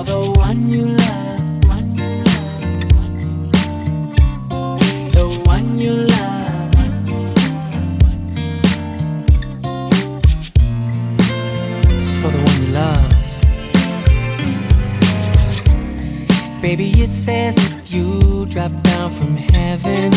for the one you love. The one you love. It's for the one you love. Baby, it says if you drop down from heaven,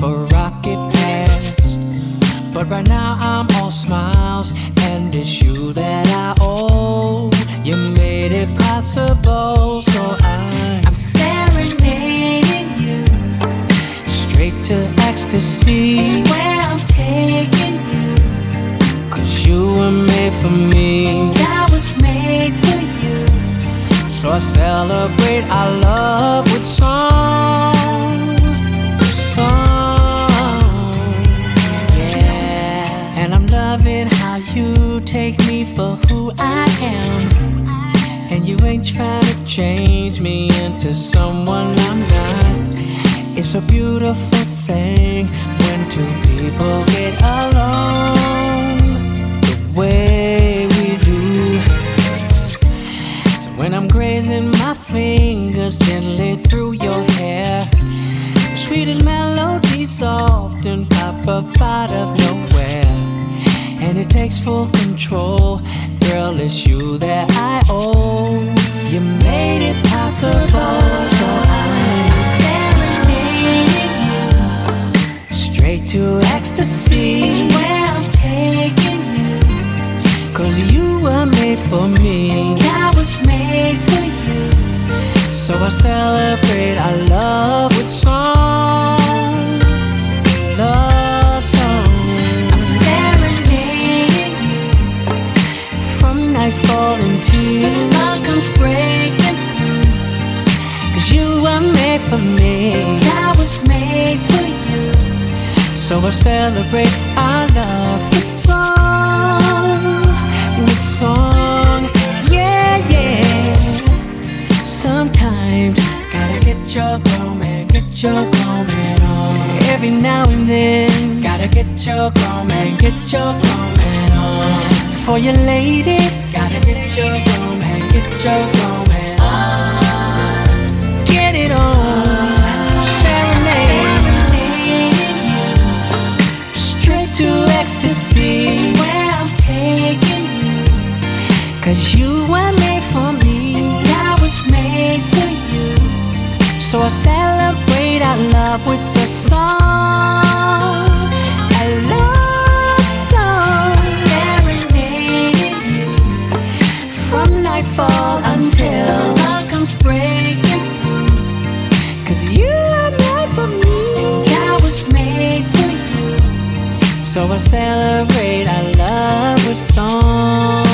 myself a rocket past. But right now I'm all smiles and it's you that I owe. You made it possible, so I'm, I'm serenading you straight to ecstasy. It's where I'm taking you. Cause you were made for me. I was made for you. So I celebrate our love with song. For who I am. And you ain't trying to change me into someone I'm not. It's a beautiful thing when two people get along the way we do. So when I'm grazing my fingers gently through your hair, the sweetest soft and pop up out of nowhere. And it takes full control. Girl, it's you that I owe. You made it possible, so I'm serenading you straight to ecstasy. Is where I'm taking you. Cause you were made for me. I was made for you. So I celebrate our love with song. Sun comes breaking through. Cause you were made for me. I was made for you. So I celebrate our love with song, with song, yeah, yeah. Sometimes gotta get your grown get your grown on. Every now and then, gotta get your grown get your grown. For your lady, gotta get your grown get your man. Get it on, uh, serenade straight to ecstasy. Is where I'm taking you. Cause you were made for me. I was made for you. So I celebrate our love with a song. Nightfall until the sun comes breaking through. Cause you are made for me. I was made for you. So I celebrate our love with song.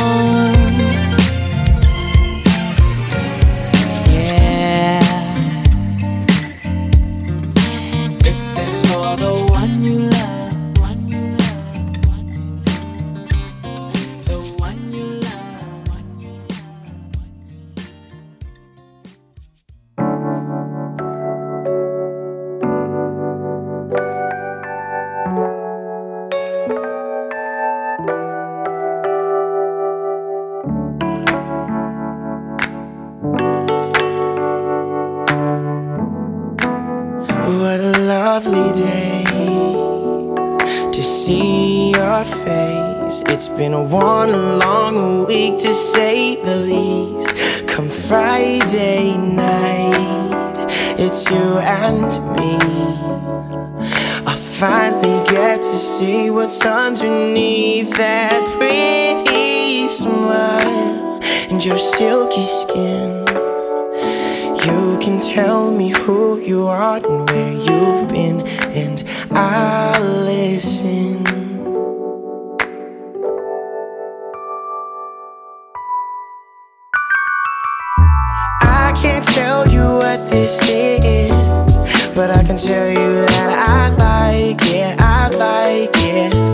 this is, but I can tell you that I like it, I like it.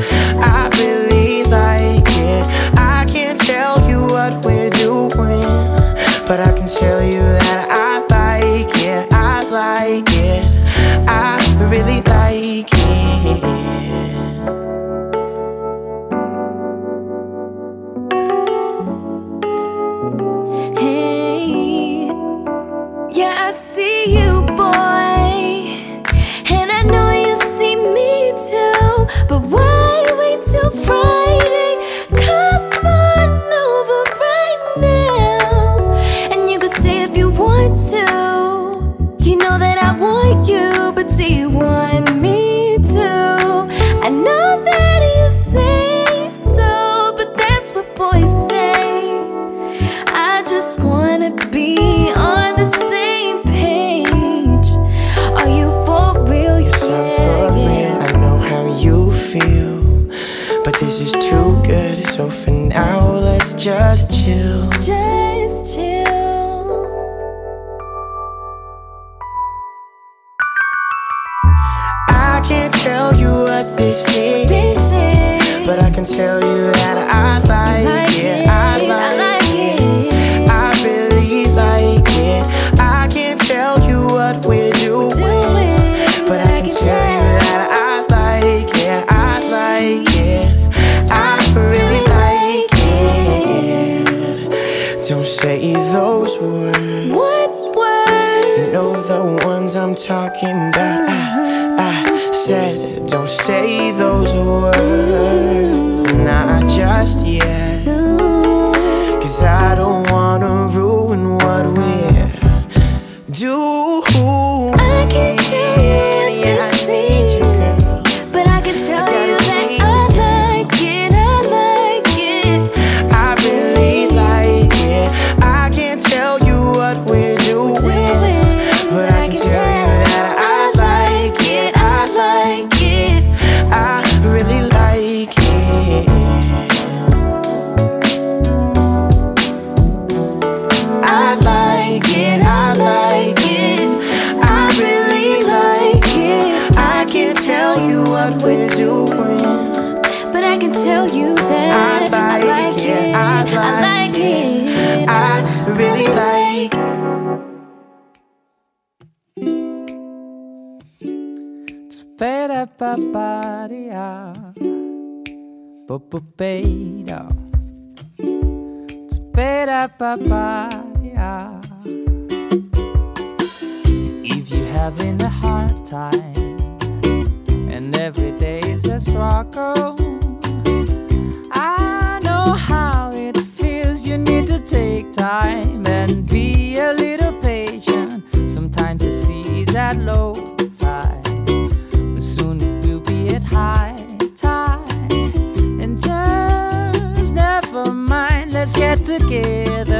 Just chill. Just chill. I can't tell you what this is, what they but I can tell you that I. beta. It's beta papaya. If you're having a hard time and every day is a struggle, I know how it feels. You need to take time and be a little patient. Sometimes to see that low. let's get together.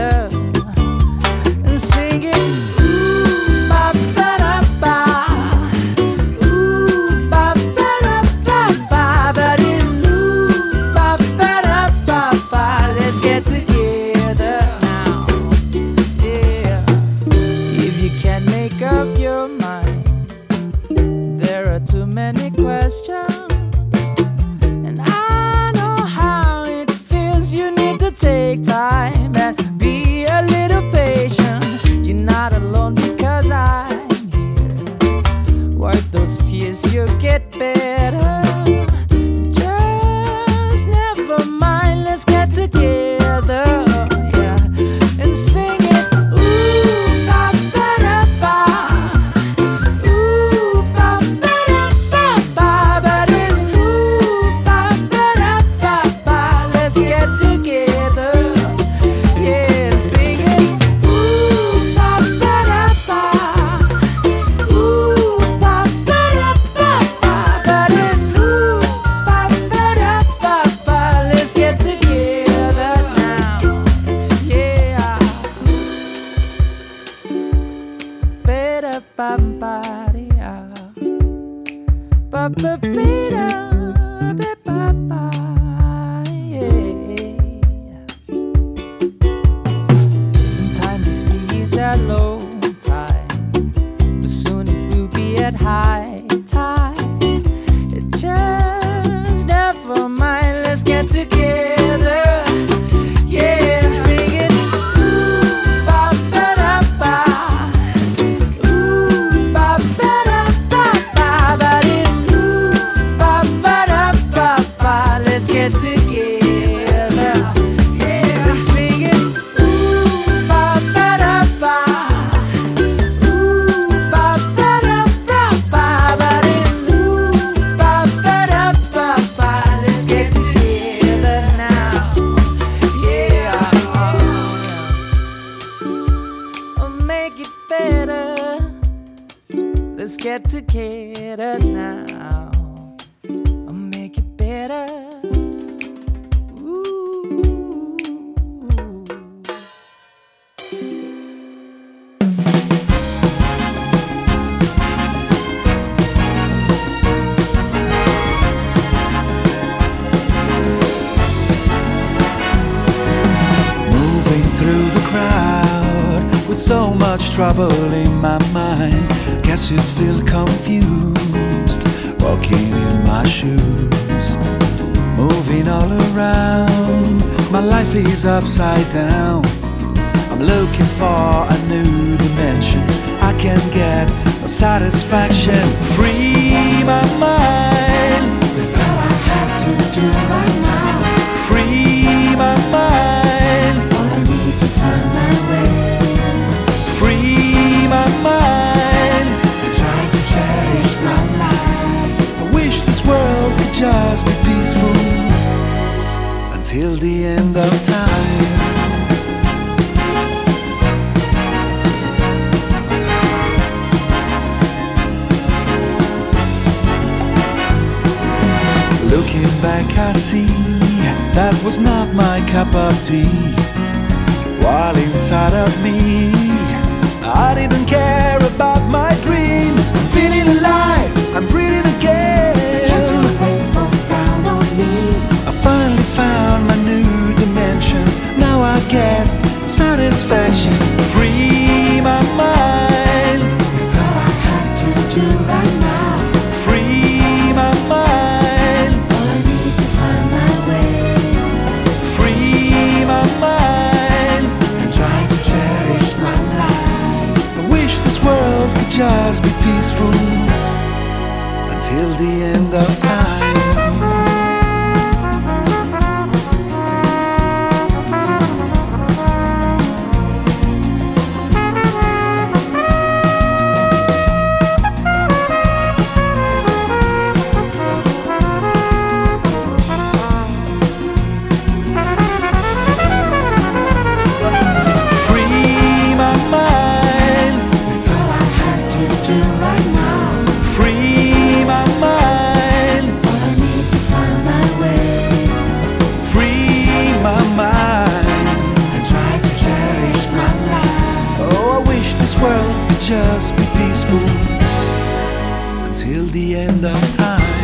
So much trouble in my mind. Guess you'd feel confused walking in my shoes. Moving all around, my life is upside down. I'm looking for a new dimension. I can get no satisfaction. Free my mind. That's all I have to do right now. Just be peaceful until the end of time. Looking back, I see that was not my cup of tea. While inside of me, I didn't care about my dreams. Feeling alive, I'm breathing satisfaction. Until the end of time.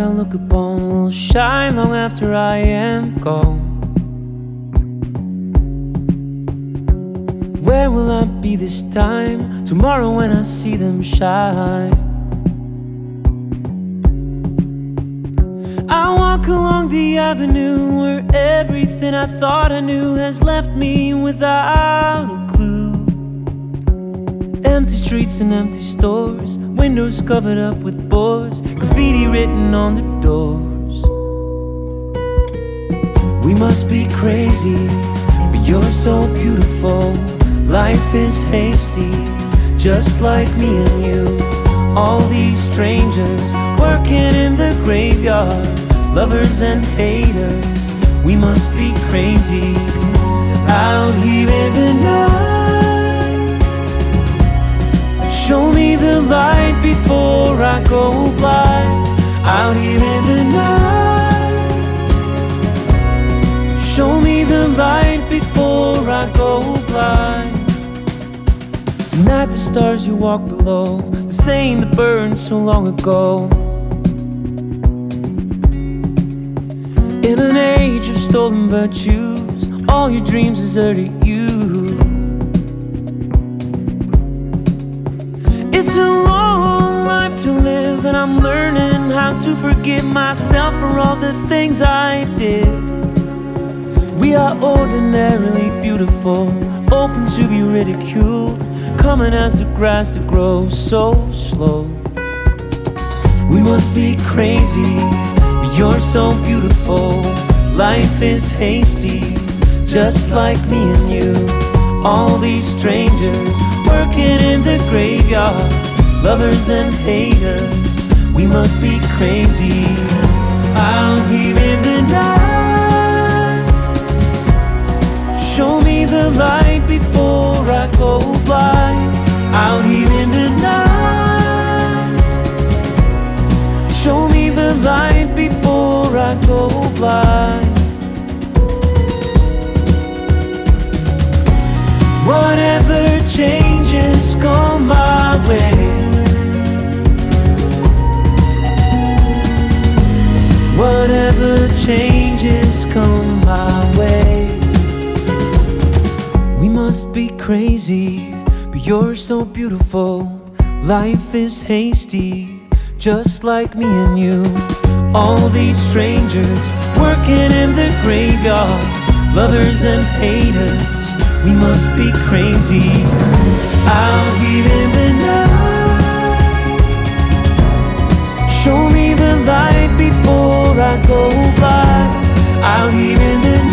I look upon will shine long after I am gone. Where will I be this time? Tomorrow when I see them shine. I walk along the avenue where everything I thought I knew has left me without. Empty streets and empty stores, windows covered up with boards, graffiti written on the doors. We must be crazy, but you're so beautiful. Life is hasty, just like me and you. All these strangers working in the graveyard, lovers and haters. We must be crazy out here in the night. Show me the light before I go blind. Out here in the night. Show me the light before I go blind. Tonight the stars you walk below, the same that burned so long ago. In an age of stolen virtues, all your dreams deserted you. How to forgive myself for all the things I did. We are ordinarily beautiful, open to be ridiculed, coming as the grass that grows so slow. We must be crazy, but you're so beautiful. Life is hasty, just like me and you. All these strangers working in the graveyard, lovers and haters. We must be crazy out here in the night. Show me the light before I go blind. Out here in the night. Show me the light before I go blind. Whatever changes come my way. Whatever changes come my way. We must be crazy, but you're so beautiful. Life is hasty, just like me and you. All these strangers working in the graveyard, lovers and haters. We must be crazy out here in the night. Show me the light before I go by. Out here in the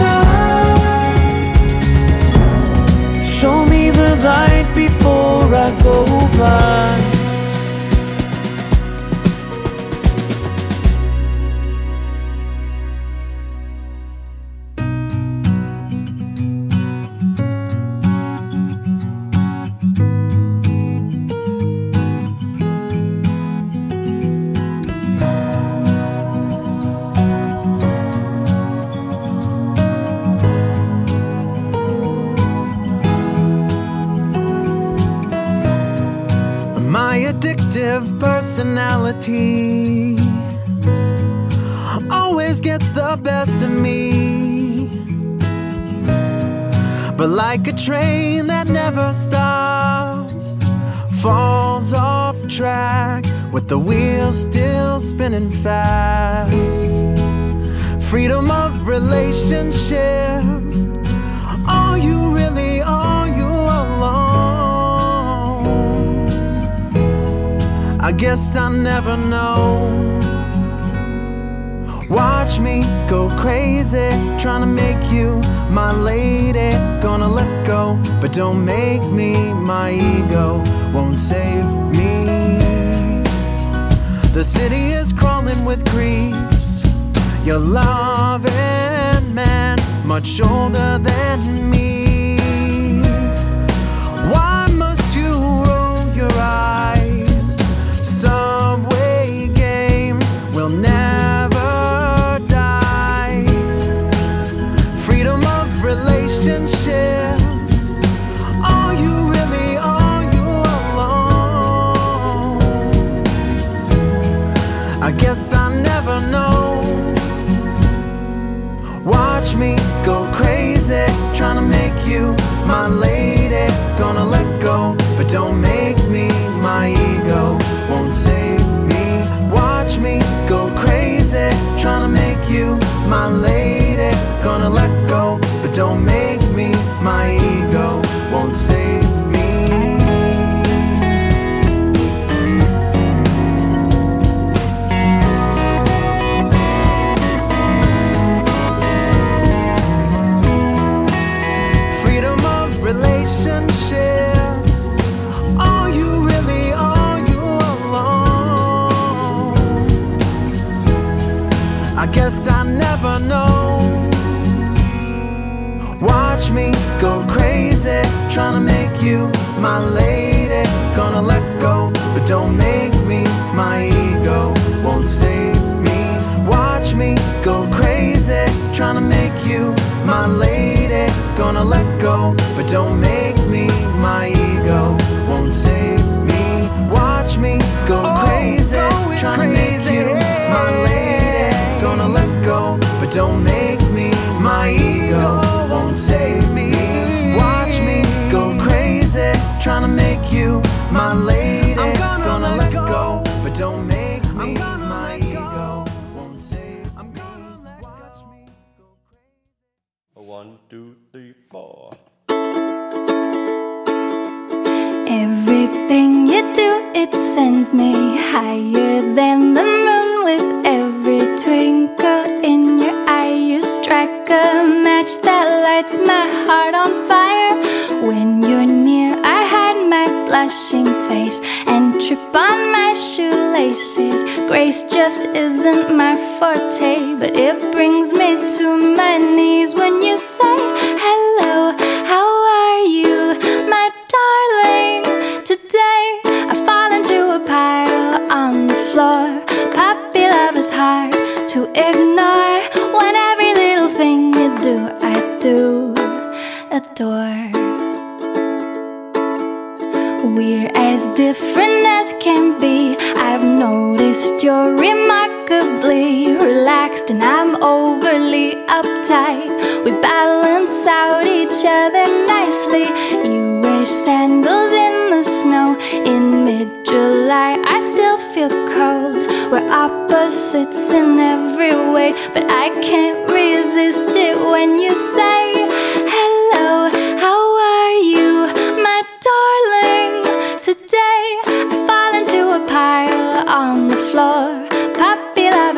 guess I never know. Watch me go crazy, trying to make you my lady. Gonna let go, but don't make me my ego. Won't save me. The city is crawling with creeps. Your loving man, much older than me. My lady. Gonna let go, but don't make me my ego. Won't save me. Watch me go crazy, trying to make you my lady.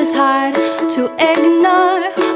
Is hard to ignore.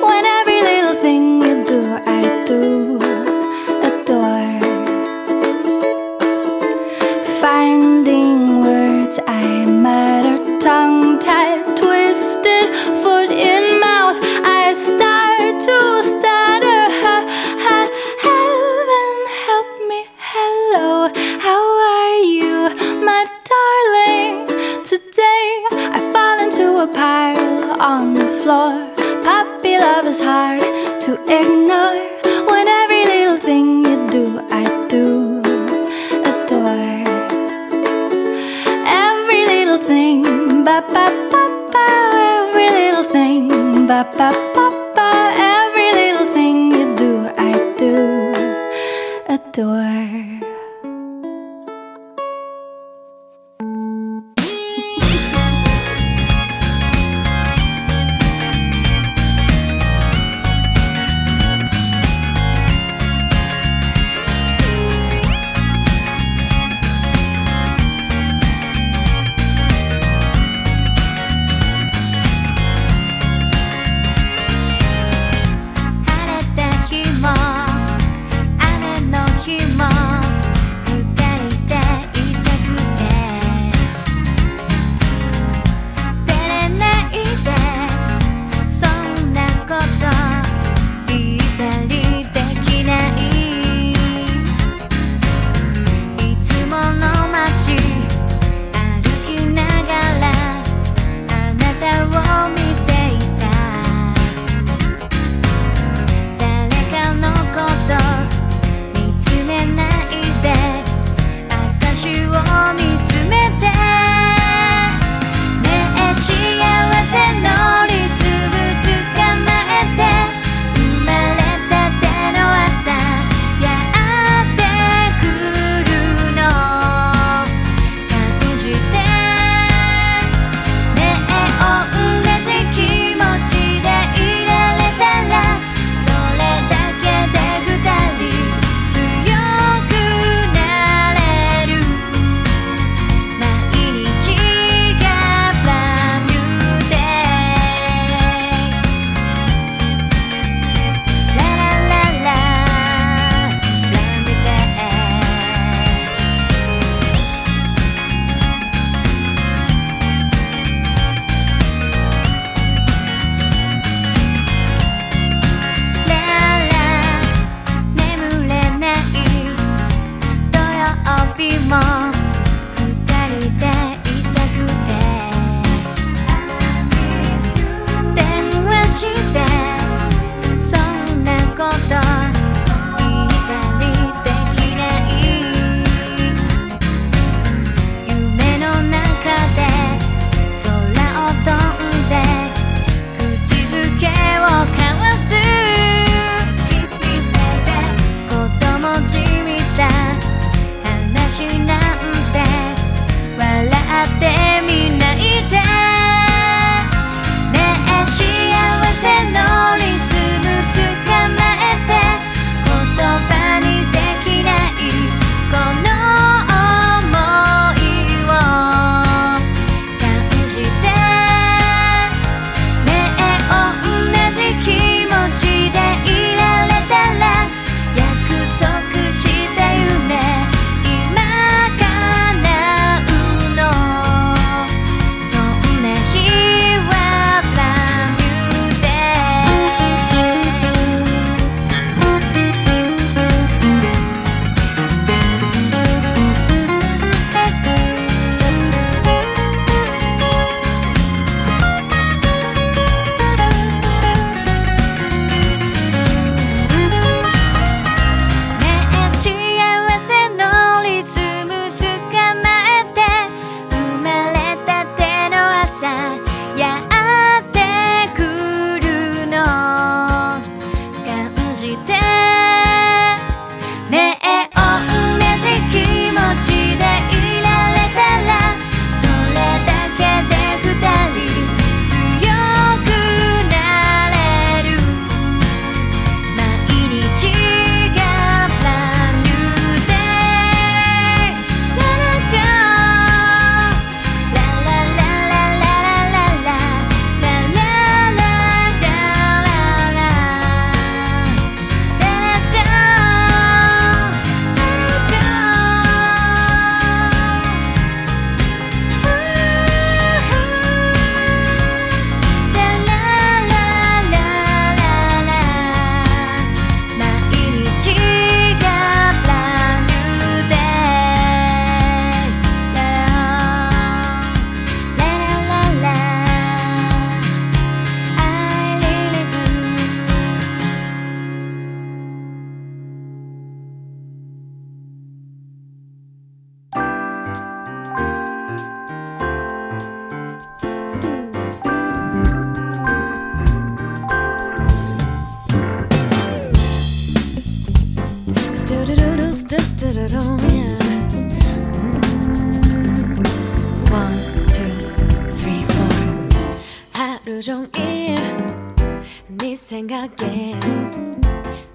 네 생각에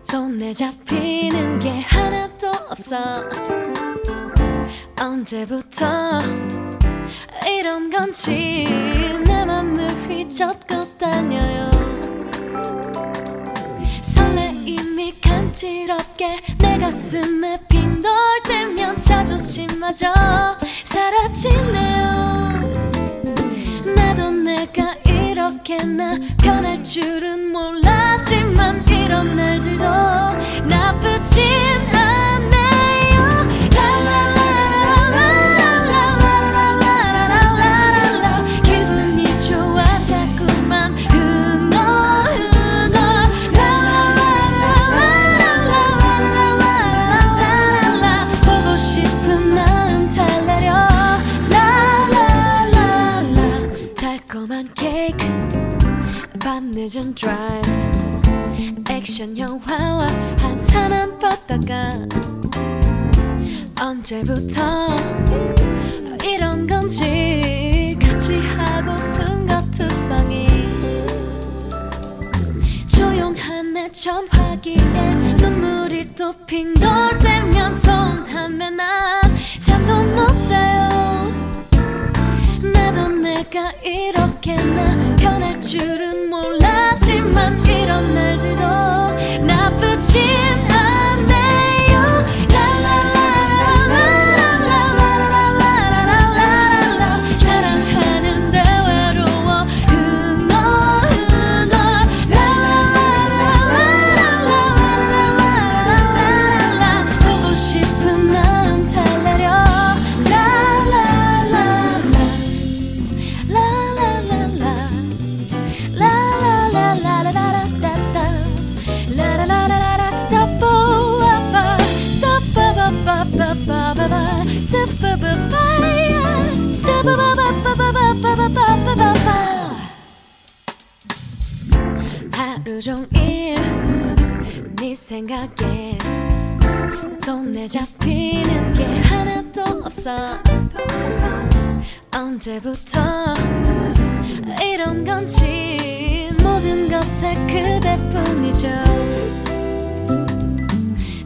손에 잡히는 게 하나도 없어. 언제부터 이런 건지 내 맘을 휘젓고 다녀요. 설레임이 간지럽게 내 가슴에 빙돌 때면 자존심마저 사라지네요. 나도 내가 이렇게 나 변할 줄은 몰랐지만 이런 날들도 나쁘진 않네 밤 늦은 드라이브 액션 영화와 한산한 바다가 언제부터 이런 건지 같이 하고픈 것 투성이 조용한 내 전화기에 눈물이 또 핑돌 때면 서운하면 난 잠도 못 자요. 나도 내가 이렇게 나 변할 줄은 하루 종일 네 생각에 손에 잡히는 게 하나도 없어. 언제부터 이런 건지 모든 것에 그대뿐이죠.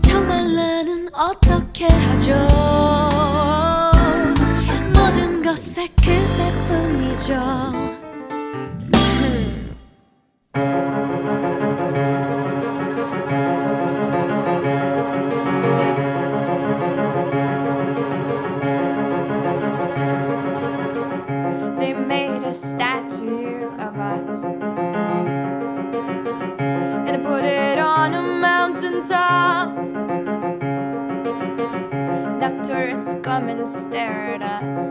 정말 나는 어떻게 하죠? 모든 것에 그대뿐이죠. They on a mountain top. Now tourists come and stare at us.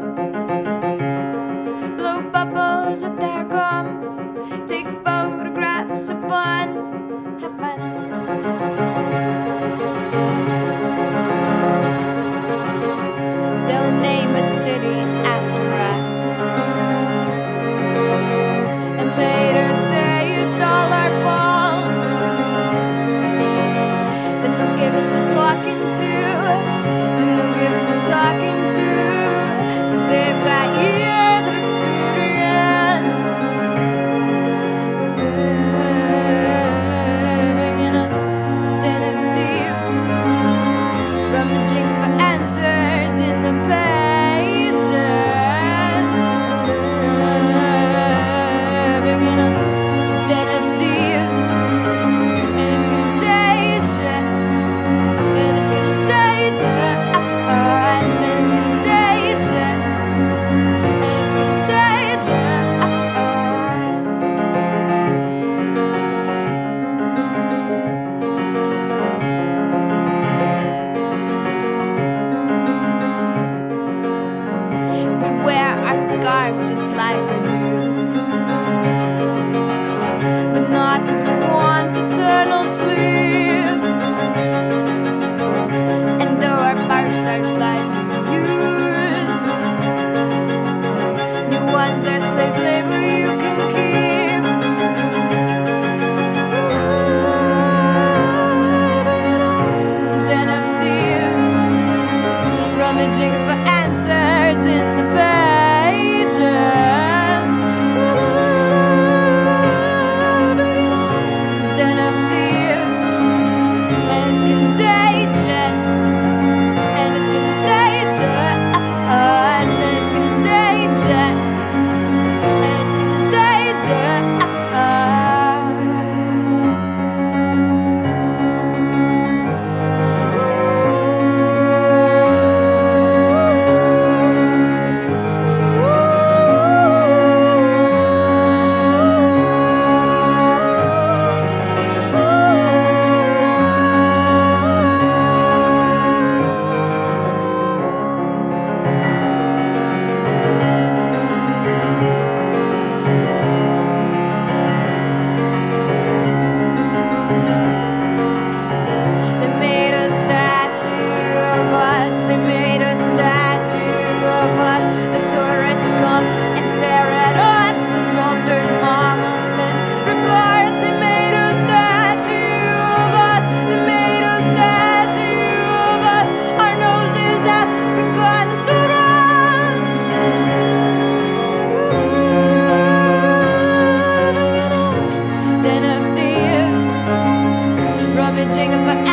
Blow bubbles with their gum, blessed. Searching for